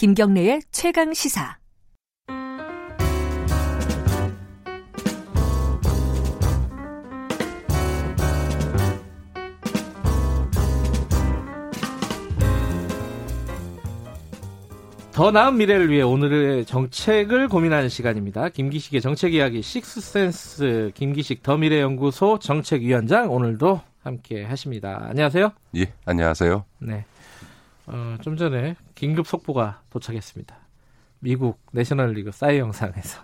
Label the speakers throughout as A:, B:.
A: 김경래의 최강 시사.
B: 더 나은 미래를 위해 오늘의 정책을 고민하는 시간입니다. 김기식의 정책 이야기 식스센스 김기식 더 미래연구소 정책위원장 오늘도 함께 하십니다. 안녕하세요.
C: 예, 안녕하세요.
B: 네. 어, 좀 전에 긴급 속보가 도착했습니다. 미국 내셔널리그 사이 영상에서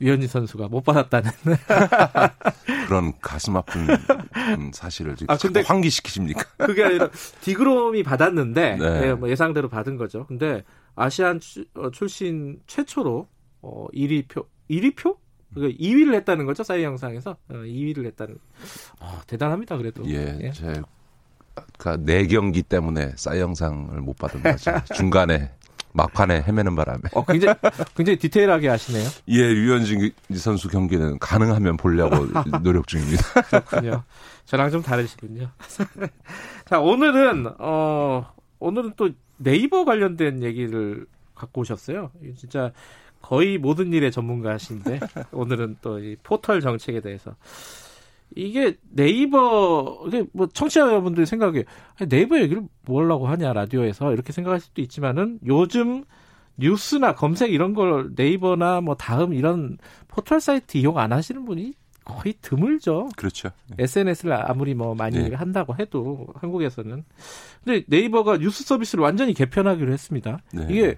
B: 유현진 선수가 못 받았다는
C: 그런 가슴 아픈 사실을
B: 아, 근데
C: 환기시키십니까?
B: 그게 아니라 디그롬이 받았는데 네. 네, 뭐 예상대로 받은 거죠. 근데 아시안 어, 출신 최초로 어 1위 표 1위 표? 그러니까 2위를 했다는 거죠 사이 영상에서 어, 2위를 했다는. 아, 대단합니다 그래도.
C: 예, 예. 제 그러니까 네 경기 때문에 싸이 영상을 못 받은 거죠. 중간에 막판에 헤매는 바람에.
B: 어, 굉장히, 굉장히 디테일하게 하시네요.
C: 예, 유현진 선수 경기는 가능하면 보려고 노력 중입니다.
B: 그렇군요. 저랑 좀 다르시군요. 자, 오늘은, 어, 오늘은 또 네이버 관련된 얘기를 갖고 오셨어요. 진짜 거의 모든 일의 전문가신데, 오늘은 또 이 포털 정책에 대해서. 이게 네이버 이게 뭐 청취자 여러분들이 생각에 네이버 얘기를 뭐 하려고 하냐 라디오에서 이렇게 생각할 수도 있지만은 요즘 뉴스나 검색 이런 걸 네이버나 뭐 다음 이런 포털 사이트 이용 안 하시는 분이 거의 드물죠.
C: 그렇죠.
B: SNS를 아무리 뭐 많이 네. 한다고 해도 한국에서는. 근데 네이버가 뉴스 서비스를 완전히 개편하기로 했습니다. 네. 이게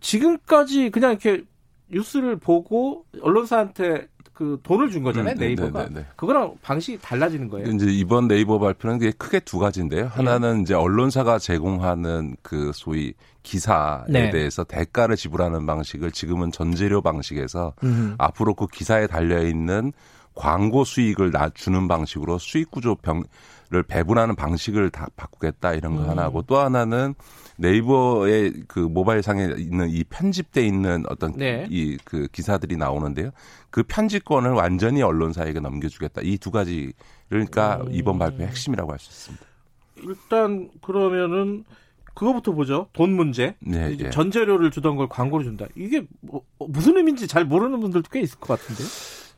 B: 지금까지 그냥 이렇게 뉴스를 보고 언론사한테 그 돈을 준 거잖아요 음, 네, 네이버가. 네네네. 그거랑 방식이 달라지는 거예요.
C: 이제 이번 네이버 발표는 크게 두 가지인데요. 하나는 네. 이제 언론사가 제공하는 그 소위 기사에 네. 대해서 대가를 지불하는 방식을 지금은 전재료 방식에서 음. 앞으로 그 기사에 달려 있는 광고 수익을 주는 방식으로 수익 구조 병 을 배분하는 방식을 다 바꾸겠다 이런 거 음. 하나고 또 하나는 네이버의 그 모바일 상에 있는 이 편집돼 있는 어떤 네. 이그 기사들이 나오는데요. 그 편집권을 완전히 언론사에게 넘겨주겠다. 이 두 가지 그러니까 음. 이번 발표의 핵심이라고 할 수 있습니다.
B: 일단 그러면은 그거부터 보죠. 돈 문제. 네, 네. 전재료를 주던 걸 광고로 준다. 이게 뭐, 무슨 의미인지 잘 모르는 분들도 꽤 있을 것 같은데요.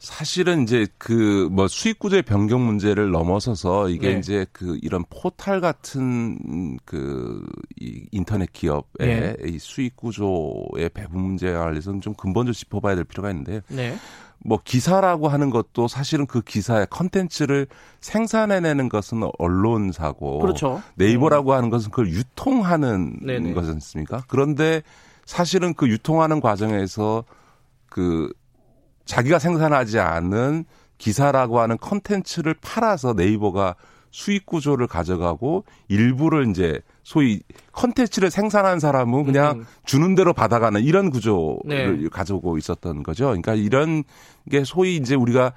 C: 사실은 이제 그 뭐 수익 구조의 변경 문제를 넘어서서 이게 네. 이제 그 이런 포탈 같은 그 이 인터넷 기업의 네. 이 수익 구조의 배분 문제에 관해서는 좀 근본적으로 짚어봐야 될 필요가 있는데 네. 뭐 기사라고 하는 것도 사실은 그 기사의 컨텐츠를 생산해내는 것은 언론사고
B: 그렇죠.
C: 네이버라고 하는 것은 그걸 유통하는 네네. 것이지 않습니까? 그런데 사실은 그 유통하는 과정에서 그 자기가 생산하지 않은 기사라고 하는 컨텐츠를 팔아서 네이버가 수익 구조를 가져가고 일부를 이제 소위 컨텐츠를 생산한 사람은 그냥 음. 주는 대로 받아가는 이런 구조를 네. 가지고 있었던 거죠. 그러니까 이런 게 소위 이제 우리가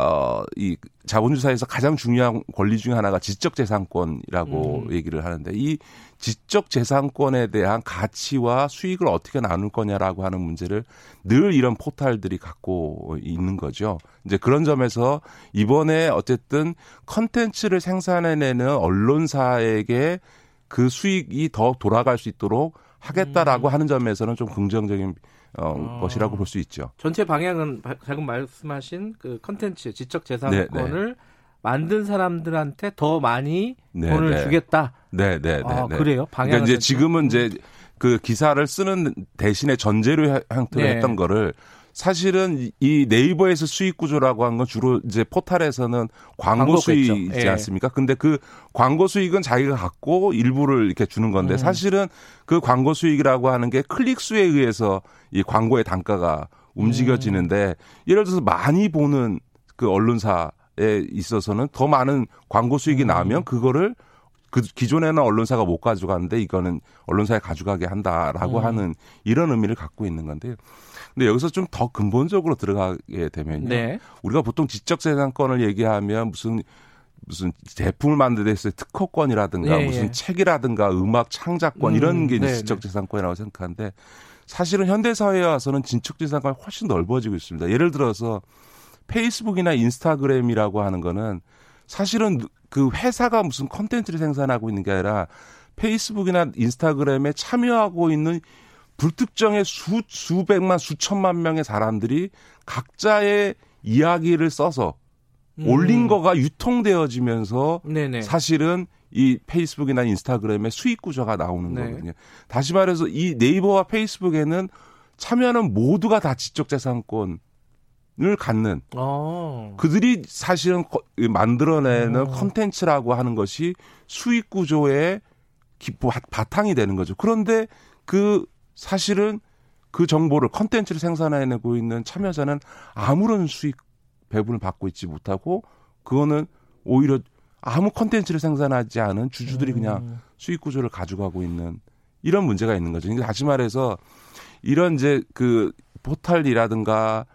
C: 어, 이 자본주의 사에서 가장 중요한 권리 중에 하나가 지적 재산권이라고 음. 얘기를 하는데 이 지적 재산권에 대한 가치와 수익을 어떻게 나눌 거냐라고 하는 문제를 늘 이런 포탈들이 갖고 있는 거죠. 이제 그런 점에서 이번에 어쨌든 컨텐츠를 생산해내는 언론사에게 그 수익이 더 돌아갈 수 있도록 하겠다라고 음. 하는 점에서는 좀 긍정적인 어, 어. 것이라고 볼 수 있죠.
B: 전체 방향은 방금 말씀하신 그 컨텐츠 지적 재산권을 네, 네. 만든 사람들한테 더 많이 네, 돈을 네. 주겠다.
C: 네, 네, 네.
B: 아, 네. 그래요?
C: 방향 그러니까 이제 지금은 이제 그 기사를 쓰는 대신에 전제료 형태로 네. 했던 거를 사실은 이 네이버에서 수익 구조라고 한 건 주로 이제 포탈에서는 광고 수익이지 예. 않습니까? 근데 그 광고 수익은 자기가 갖고 일부를 이렇게 주는 건데 음. 사실은 그 광고 수익이라고 하는 게 클릭 수에 의해서 이 광고의 단가가 움직여지는데 음. 예를 들어서 많이 보는 그 언론사에 있어서는 더 많은 광고 수익이 음. 나오면 그거를 그 기존에는 언론사가 못 가져가는데 이거는 언론사에 가져가게 한다라고 음. 하는 이런 의미를 갖고 있는 건데요. 근데 여기서 좀 더 근본적으로 들어가게 되면요. 네. 우리가 보통 지적 재산권을 얘기하면 무슨 무슨 제품을 만드는 데서 특허권이라든가 네, 무슨 예. 책이라든가 음악 창작권 음, 이런 게 네, 지적 재산권이라고 생각하는데 사실은 현대 사회에 와서는 지적 재산권이 훨씬 넓어지고 있습니다. 예를 들어서 페이스북이나 인스타그램이라고 하는 거는 사실은 그 회사가 무슨 컨텐츠를 생산하고 있는 게 아니라 페이스북이나 인스타그램에 참여하고 있는 불특정의 수 수백만 수천만 명의 사람들이 각자의 이야기를 써서
B: 음.
C: 올린 거가 유통되어지면서
B: 네네.
C: 사실은 이 페이스북이나 인스타그램의 수익 구조가 나오는
B: 네.
C: 거거든요. 다시 말해서 이 네이버와 페이스북에는 참여하는 모두가 다 지적재산권 을 갖는
B: 어.
C: 그들이 사실은 거- 만들어내는
B: 어.
C: 컨텐츠라고 하는 것이 수익 구조의 기- 바- 바탕이 되는 거죠. 그런데 그 사실은 그 정보를 컨텐츠를 생산해내고 있는 참여자는 아무런 수익 배분을 받고 있지 못하고 그거는 오히려 아무 컨텐츠를 생산하지 않은 주주들이 그냥
B: 음.
C: 수익 구조를 가져가고 있는 이런 문제가 있는 거죠. 그러니까 다시 말해서 이런 이제 그 포탈이라든가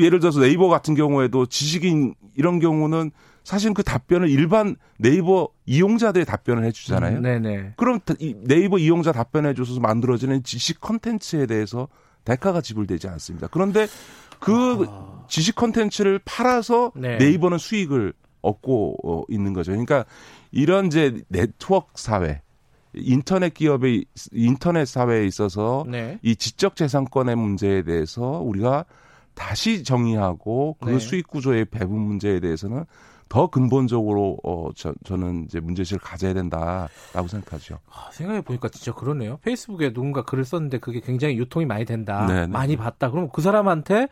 C: 예를 들어서 네이버 같은 경우에도 지식인 이런 경우는 사실 그 답변을 일반 네이버 이용자들이 답변을 해주잖아요.
B: 음, 네네.
C: 그럼 이 네이버 이용자 답변해 줘서 만들어지는 지식 컨텐츠에 대해서 대가가 지불되지 않습니다. 그런데 그
B: 아.
C: 지식 컨텐츠를 팔아서
B: 네.
C: 네이버는 수익을 얻고 어, 있는 거죠. 그러니까 이런 이제 네트워크 사회, 인터넷 기업의 인터넷 사회에 있어서
B: 네.
C: 이 지적 재산권의 문제에 대해서 우리가 다시 정의하고 그
B: 네.
C: 수익 구조의 배분 문제에 대해서는 더 근본적으로 어 저, 저는 이제 문제의식을 가져야 된다라고 생각하죠.
B: 아, 생각해 보니까 진짜 그러네요. 페이스북에 누군가 글을 썼는데 그게 굉장히 유통이 많이 된다.
C: 네네.
B: 많이 봤다. 그럼 그 사람한테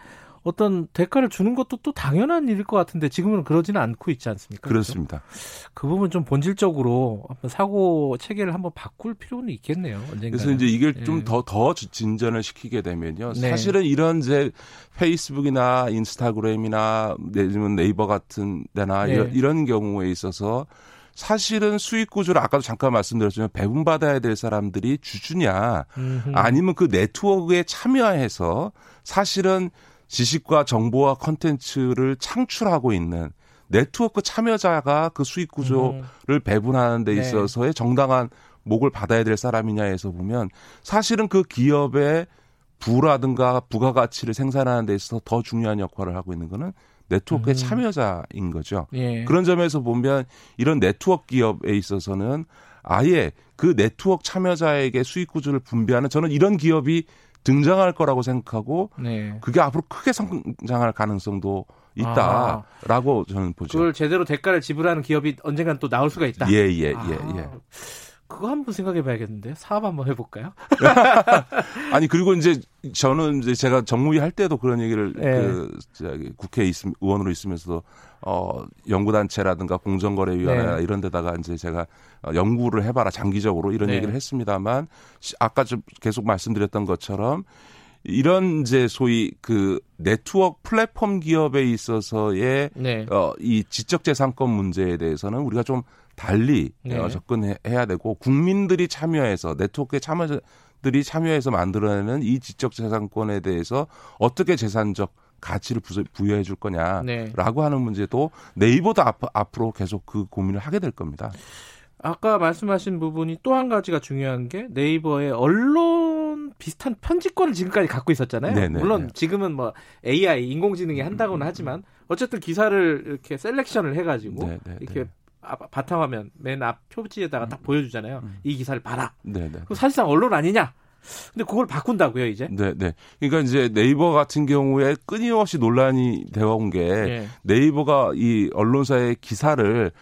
B: 어떤 대가를 주는 것도 또 당연한 일일 것 같은데 지금은 그러지는 않고 있지 않습니까?
C: 그렇습니다.
B: 그죠? 그 부분 좀 본질적으로 한번 사고 체계를 한번 바꿀 필요는 있겠네요. 언젠가.
C: 그래서 이제 이걸
B: 예.
C: 좀더더 진전을 시키게 되면요.
B: 네.
C: 사실은 이런 이제 페이스북이나 인스타그램이나 내지는 네이버 같은 데나
B: 네.
C: 이런, 이런 경우에 있어서 사실은 수익 구조를 아까도 잠깐 말씀드렸지만 배분받아야 될 사람들이 주주냐 아니면 그 네트워크에 참여해서 사실은 지식과 정보와 컨텐츠를 창출하고 있는 네트워크 참여자가 그 수익 구조를
B: 음.
C: 배분하는 데
B: 네.
C: 있어서의 정당한 몫을 받아야 될 사람이냐에서 보면 사실은 그 기업의 부라든가 부가가치를 생산하는 데 있어서 더 중요한 역할을 하고 있는 거는 네트워크의
B: 음.
C: 참여자인 거죠.
B: 예.
C: 그런 점에서 보면 이런 네트워크 기업에 있어서는 아예 그 네트워크 참여자에게 수익 구조를 분배하는 저는 이런 기업이 등장할 거라고 생각하고
B: 네.
C: 그게 앞으로 크게 성장할 가능성도 있다라고 저는 보죠.
B: 그걸 제대로 대가를 지불하는 기업이 언젠간 또 나올 수가 있다.
C: 예, 예,
B: 아,
C: 예, 예.
B: 그거 한번 생각해 봐야겠는데. 사업 한번 해볼까요?
C: 아니 그리고 이제 저는 이제 제가 정무위 할 때도 그런 얘기를
B: 예.
C: 그 저기 국회에 있, 의원으로 있으면서도 어 연구단체라든가 공정거래위원회나
B: 네.
C: 이런 데다가 이제 제가 어, 연구를 해봐라 장기적으로 이런
B: 네.
C: 얘기를 했습니다만 시- 아까 좀 계속 말씀드렸던 것처럼 이런 이제 소위 그 네트워크 플랫폼 기업에 있어서의
B: 네.
C: 어, 이 지적재산권 문제에 대해서는 우리가 좀 달리
B: 네.
C: 어, 접근해야 되고 국민들이 참여해서 네트워크에 참여자들이 참여해서 만들어내는 이 지적 재산권에 대해서 어떻게 재산적 가치를 부- 부여해 줄 거냐라고
B: 네.
C: 하는 문제도 네이버도 앞, 앞으로 계속 그 고민을 하게 될 겁니다.
B: 아까 말씀하신 부분이 또 한 가지가 중요한 게 네이버의 언론 비슷한 편집권을 지금까지 갖고 있었잖아요.
C: 네네.
B: 물론 지금은 뭐 AI 인공지능이 한다고는 하지만 어쨌든 기사를 이렇게 셀렉션을 해가지고
C: 네, 네,
B: 이렇게
C: 네.
B: 앞- 바탕화면 맨 앞 표지에다가 딱 보여주잖아요. 이 기사를 봐라.
C: 네, 네.
B: 사실상 언론 아니냐? 근데 그걸 바꾼다고요 이제?
C: 네, 네. 그러니까 이제 네이버 같은 경우에 끊임없이 논란이 되어 온게
B: 예.
C: 네이버가 이 언론사의 기사를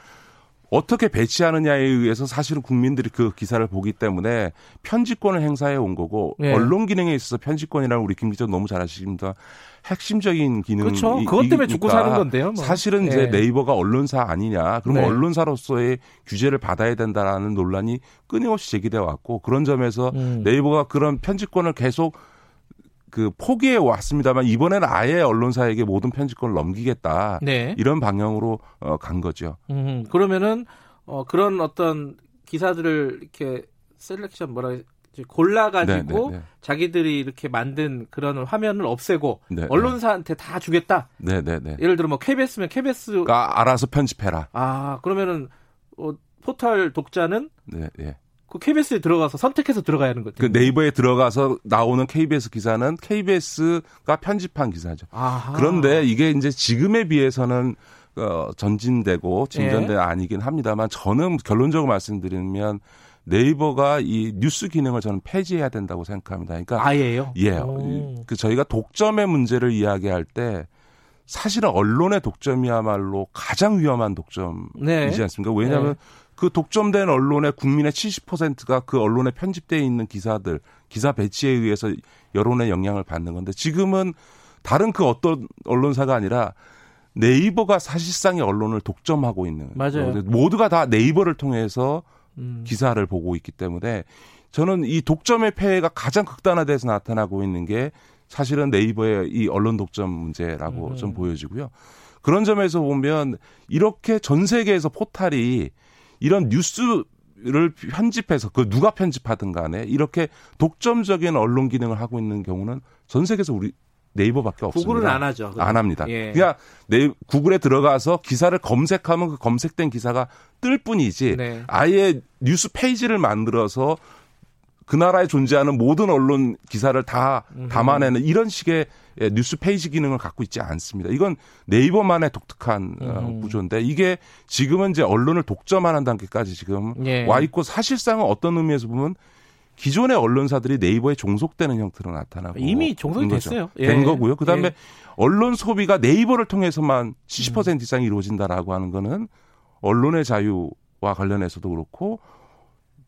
C: 어떻게 배치하느냐에 의해서 사실은 국민들이 그 기사를 보기 때문에 편집권을 행사해 온 거고
B: 예.
C: 언론 기능에 있어서 편집권이라는 우리 김 기자 너무 잘 아십니다. 핵심적인 기능
B: 그렇죠. 그것 때문에 죽고 사는 건데요. 뭐.
C: 사실은 이제
B: 예.
C: 네이버가 언론사 아니냐. 그러면
B: 네.
C: 언론사로서의 규제를 받아야 된다라는 논란이 끊임없이 제기돼 왔고 그런 점에서
B: 음.
C: 네이버가 그런 편집권을 계속 그 포기해 왔습니다만 이번에는 아예 언론사에게 모든 편집권을 넘기겠다.
B: 네.
C: 이런 방향으로 어, 간 거죠.
B: 음, 그러면은 어, 그런 어떤 기사들을 이렇게 selection 뭐라? 골라가지고
C: 네, 네,
B: 자기들이 이렇게 만든 그런 화면을 없애고
C: 네, 네.
B: 언론사한테 다 주겠다.
C: 네, 네, 네.
B: 예를 들어 뭐 KBS면 KBS
C: 그러니까 알아서 편집해라.
B: 아 그러면은 어, 포털 독자는
C: 네, 네.
B: 그 KBS에 들어가서 선택해서 들어가야 하는 거죠.
C: 그 네이버에 들어가서 나오는 KBS 기사는 KBS가 편집한 기사죠.
B: 아하.
C: 그런데 이게 이제 지금에 비해서는 어, 전진되고
B: 예.
C: 진전된 아니긴 합니다만 저는 결론적으로 말씀드리면 네이버가 이 뉴스 기능을 저는 폐지해야 된다고 생각합니다. 그러니까
B: 아예요?
C: 예.
B: 오.
C: 그 저희가 독점의 문제를 이야기할 때 사실은 언론의 독점이야말로 가장 위험한 독점이지
B: 네.
C: 않습니까? 왜냐하면
B: 네.
C: 그 독점된 언론의 국민의 70%가 그 언론에 편집되어 있는 기사들, 기사 배치에 의해서 여론의 영향을 받는 건데 지금은 다른 그 어떤 언론사가 아니라 네이버가 사실상의 언론을 독점하고 있는
B: 맞아요.
C: 모두가 다 네이버를 통해서
B: 음.
C: 기사를 보고 있기 때문에 저는 이 독점의 폐해가 가장 극단화돼서 나타나고 있는 게 사실은 네이버의 이 언론 독점 문제라고
B: 음.
C: 좀 보여지고요. 그런 점에서 보면 이렇게 전 세계에서 포탈이 이런 뉴스를 편집해서 그 누가 편집하든 간에 이렇게 독점적인 언론 기능을 하고 있는 경우는 전 세계에서 우리 네이버밖에 없습니다.
B: 구글은 안 하죠.
C: 안 합니다.
B: 예.
C: 그냥 네, 구글에 들어가서 기사를 검색하면 그 검색된 기사가 뜰 뿐이지
B: 네.
C: 아예 뉴스 페이지를 만들어서 그 나라에 존재하는 모든 언론 기사를 다 담아내는 이런 식의 예, 뉴스 페이지 기능을 갖고 있지 않습니다. 이건 네이버만의 독특한 어,
B: 음.
C: 구조인데 이게 지금은 이제 언론을 독점하는 단계까지 지금
B: 예.
C: 와 있고 사실상은 어떤 의미에서 보면 기존의 언론사들이 네이버에 종속되는 형태로 나타나고
B: 이미 종속이. 됐어요. 예.
C: 된 거고요. 그다음에
B: 예. 음.
C: 언론 소비가 네이버를 통해서만 70% 이상 이루어진다라고 하는 거는 언론의 자유와 관련해서도 그렇고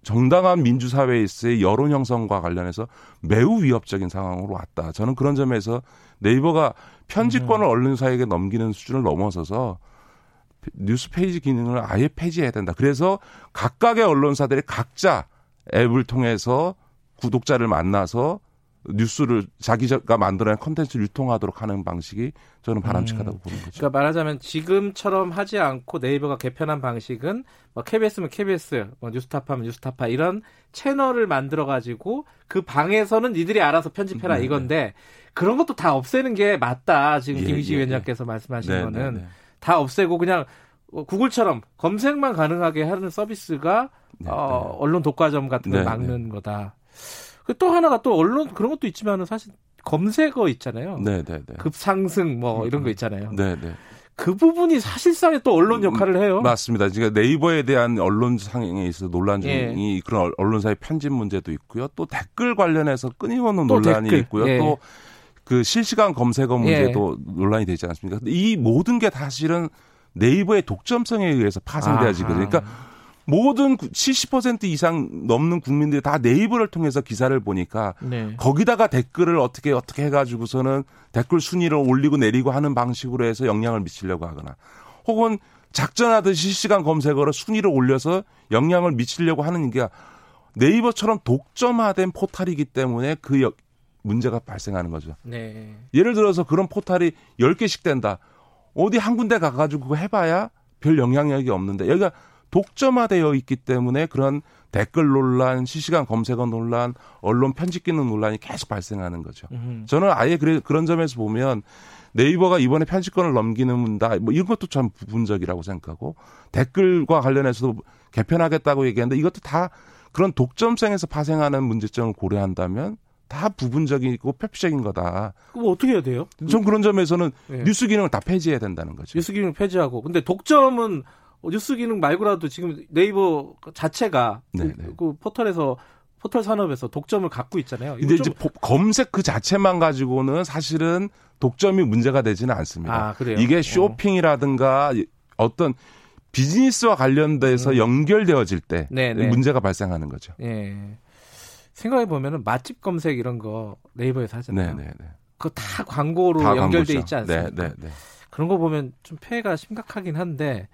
C: 정당한 민주사회에서의 여론 형성과 관련해서 매우 위협적인 상황으로 왔다. 저는 그런 점에서 네이버가 편집권을
B: 음.
C: 언론사에게 넘기는 수준을 넘어서서 뉴스 페이지 기능을 아예 폐지해야 된다. 그래서 각각의 언론사들이 각자 앱을 통해서 구독자를 만나서 뉴스를 자기가 만들어낸 컨텐츠를 유통하도록 하는 방식이 저는 바람직하다고 보는 거죠.
B: 그러니까 말하자면 지금처럼 하지 않고 네이버가 개편한 방식은 뭐 KBS면 KBS, 뭐 뉴스타파면 뉴스타파 이런 채널을 만들어 가지고 그 방에서는 니들이 알아서 편집해라
C: 네,
B: 이건데 그런 것도 다 없애는 게 맞다. 지금
C: 예,
B: 김희지
C: 예,
B: 위원장께서 말씀하신
C: 네,
B: 거는
C: 네, 네.
B: 다 없애고 그냥 어, 구글처럼 검색만 가능하게 하는 서비스가
C: 네,
B: 어, 언론 독과점 같은 걸
C: 네,
B: 막는 거다. 그또 하나가 또 언론 그런 것도 있지만은 사실 검색어 있잖아요.
C: 네, 네, 네.
B: 급상승 뭐 이런 거 있잖아요.
C: 네, 네.
B: 그 부분이 사실상의 또 언론 역할을 해요.
C: 맞습니다. 지금 네이버에 대한 언론 상에 있어서 논란 중이
B: 예.
C: 그런 언론사의 편집 문제도 있고요. 또 댓글 관련해서 끊임없는
B: 또
C: 논란이
B: 댓글.
C: 있고요.
B: 예.
C: 또그 실시간 검색어 문제도 논란이 되지 않습니까? 이 모든 게 사실은 네이버의 독점성에 의해서.
B: 아하.
C: 그러니까 모든 70% 이상 넘는 국민들이 다 네이버를 통해서 기사를 보니까
B: 네.
C: 거기다가 댓글을 어떻게 어떻게 해가지고서는 댓글 순위를 올리고 내리고 하는 방식으로 해서 영향을 미치려고 하거나 혹은 작전하듯이 실시간 검색어로 순위를 올려서 영향을 미치려고 하는 게 네이버처럼 독점화된 포탈이기 때문에 그 여- 문제가 발생하는 거죠.
B: 네.
C: 예를 들어서 그런 포탈이 10개씩 된다. 어디 한 군데 가가지고 그거 해봐야 별 영향력이 없는데 여기가 독점화되어 있기 때문에 그런 댓글 논란, 실시간 검색어 논란, 언론 편집 기능 논란이 계속 발생하는 거죠.
B: 음.
C: 저는 아예 그래, 그런 점에서 보면 네이버가 이번에 편집권을 넘기는다, 뭐 이런 것도 참 부분적이라고 생각하고 댓글과 관련해서도 개편하겠다고 얘기했는데 이것도 다 그런 독점성에서 파생하는 문제점을 고려한다면 다 부분적이고 표피적인 거다.
B: 그럼 어떻게 해야 돼요?
C: 좀 그런 점에서는
B: 네.
C: 뉴스 기능을 다 폐지해야 된다는 거죠.
B: 뉴스 기능 폐지하고. 근데 독점은 뉴스 기능 말고라도 지금 네이버 자체가
C: 네,
B: 그,
C: 네.
B: 그 포털에서 포털 산업에서 독점을 갖고 있잖아요.
C: 근데
B: 좀-
C: 이제 보- 검색 그 자체만 가지고는 사실은 독점이 문제가 되지는 않습니다.
B: 아, 그래요?
C: 이게
B: 어.
C: 쇼핑이라든가 어떤 비즈니스와 관련돼서 연결되어질 때
B: 음. 네, 네.
C: 문제가 발생하는 거죠.
B: 예. 생각해 보면은 맛집 검색 이런 거 네이버에서 하잖아요.
C: 네, 네, 네.
B: 그거 다 광고로
C: 다
B: 연결돼
C: 광고죠.
B: 있지 않습니까?
C: 네, 네, 네.
B: 그런 거 보면 좀 폐해가 심각하긴 한데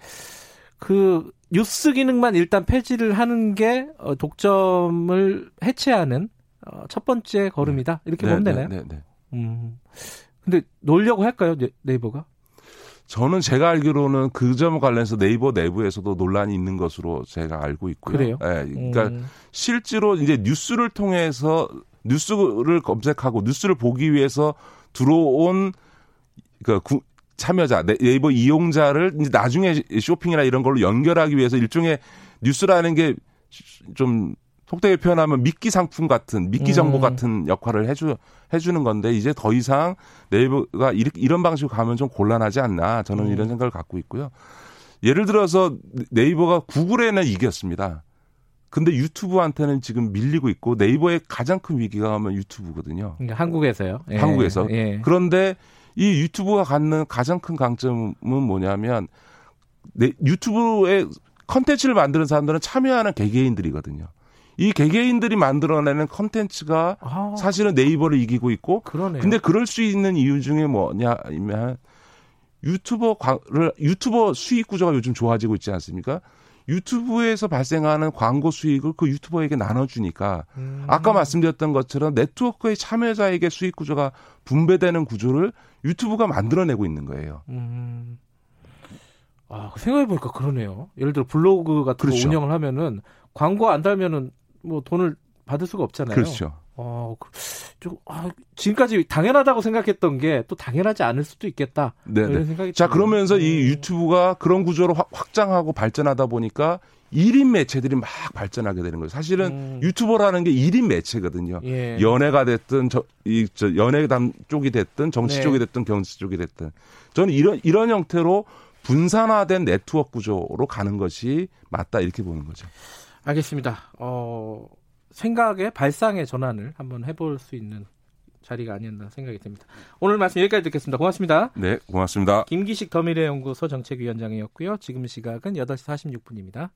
B: 그 뉴스 기능만 일단 폐지를 하는 게 어, 독점을 해체하는 어, 첫 번째 걸음이다 이렇게
C: 네,
B: 보면
C: 네,
B: 되나요?
C: 네, 네.
B: 음. 근데 놀려고 할까요 네, 네이버가?
C: 저는 제가 알기로는 그 점 관련해서 네이버 내부에서도 논란이 있는 것으로 제가 알고 있고요.
B: 그래요?
C: 예, 그러니까
B: 음.
C: 실제로 이제 뉴스를 통해서 뉴스를 검색하고 뉴스를 보기 위해서 들어온 그 구- 참여자 네- 네이버 이용자를 이제 나중에 쇼핑이나 이런 걸로 연결하기 위해서 일종의 뉴스라는 게 좀 속되게 표현하면 미끼 상품 같은 미끼 정보
B: 음.
C: 같은 역할을 해주 해주는 건데 이제 더 이상 네이버가 이런 방식으로 가면 좀 곤란하지 않나 저는
B: 음.
C: 이런 생각을 갖고 있고요. 예를 들어서 네이버가 구글에는 이겼습니다. 근데 유튜브한테는 지금 밀리고 있고 네이버의 가장 큰 위기가 하면 유튜브거든요.
B: 그러니까 한국에서요.
C: 예. 한국에서. 예. 그런데 이 유튜브가 갖는 가장 큰 강점은 뭐냐면 네, 유튜브에 컨텐츠를 만드는 사람들은 참여하는 개개인들이거든요. 이 개개인들이 만들어내는 컨텐츠가 아, 사실은 네이버를 이기고 있고 그러네요. 근데 그럴 수 있는 이유 중에 뭐냐면 유튜버를 유튜버 수익 구조가 요즘 좋아지고 있지 않습니까? 유튜브에서 발생하는 광고 수익을 그 유튜버에게 나눠주니까 음. 아까 말씀드렸던 것처럼 네트워크의 참여자에게 수익 구조가 분배되는 구조를 유튜브가 만들어내고 있는 거예요. 음.
B: 아 생각해보니까 그러네요. 예를 들어 블로그 같은 그렇죠. 거 운영을 하면은 광고 안 달면은 뭐 돈을 받을 수가 없잖아요.
C: 그렇죠.
B: 어, 그, 좀, 아, 지금까지 당연하다고 생각했던 게 또 당연하지 않을 수도 있겠다. 네. 이런 생각이
C: 자, 그러면서 이 음. 유튜브가 그런 구조로 확장하고 발전하다 보니까 1인 매체들이 막 발전하게 되는 거예요. 사실은 음. 유튜버라는 게 1인 매체거든요. 예. 연예가 됐든 저, 이, 저 연예담 쪽이 됐든 정치 네. 쪽이 됐든 경제 쪽이 됐든 저는 이런 이런 형태로 분산화된 네트워크 구조로 가는 것이 맞다 이렇게 보는 거죠.
B: 알겠습니다. 어, 생각의 발상의 전환을 한번 해볼 수 있는 자리가 아니었나 생각이 듭니다. 오늘 말씀 여기까지 듣겠습니다. 고맙습니다.
C: 네, 고맙습니다.
B: 김기식 더미래연구소 정책위원장이었고요. 지금 시각은 8시 46분입니다.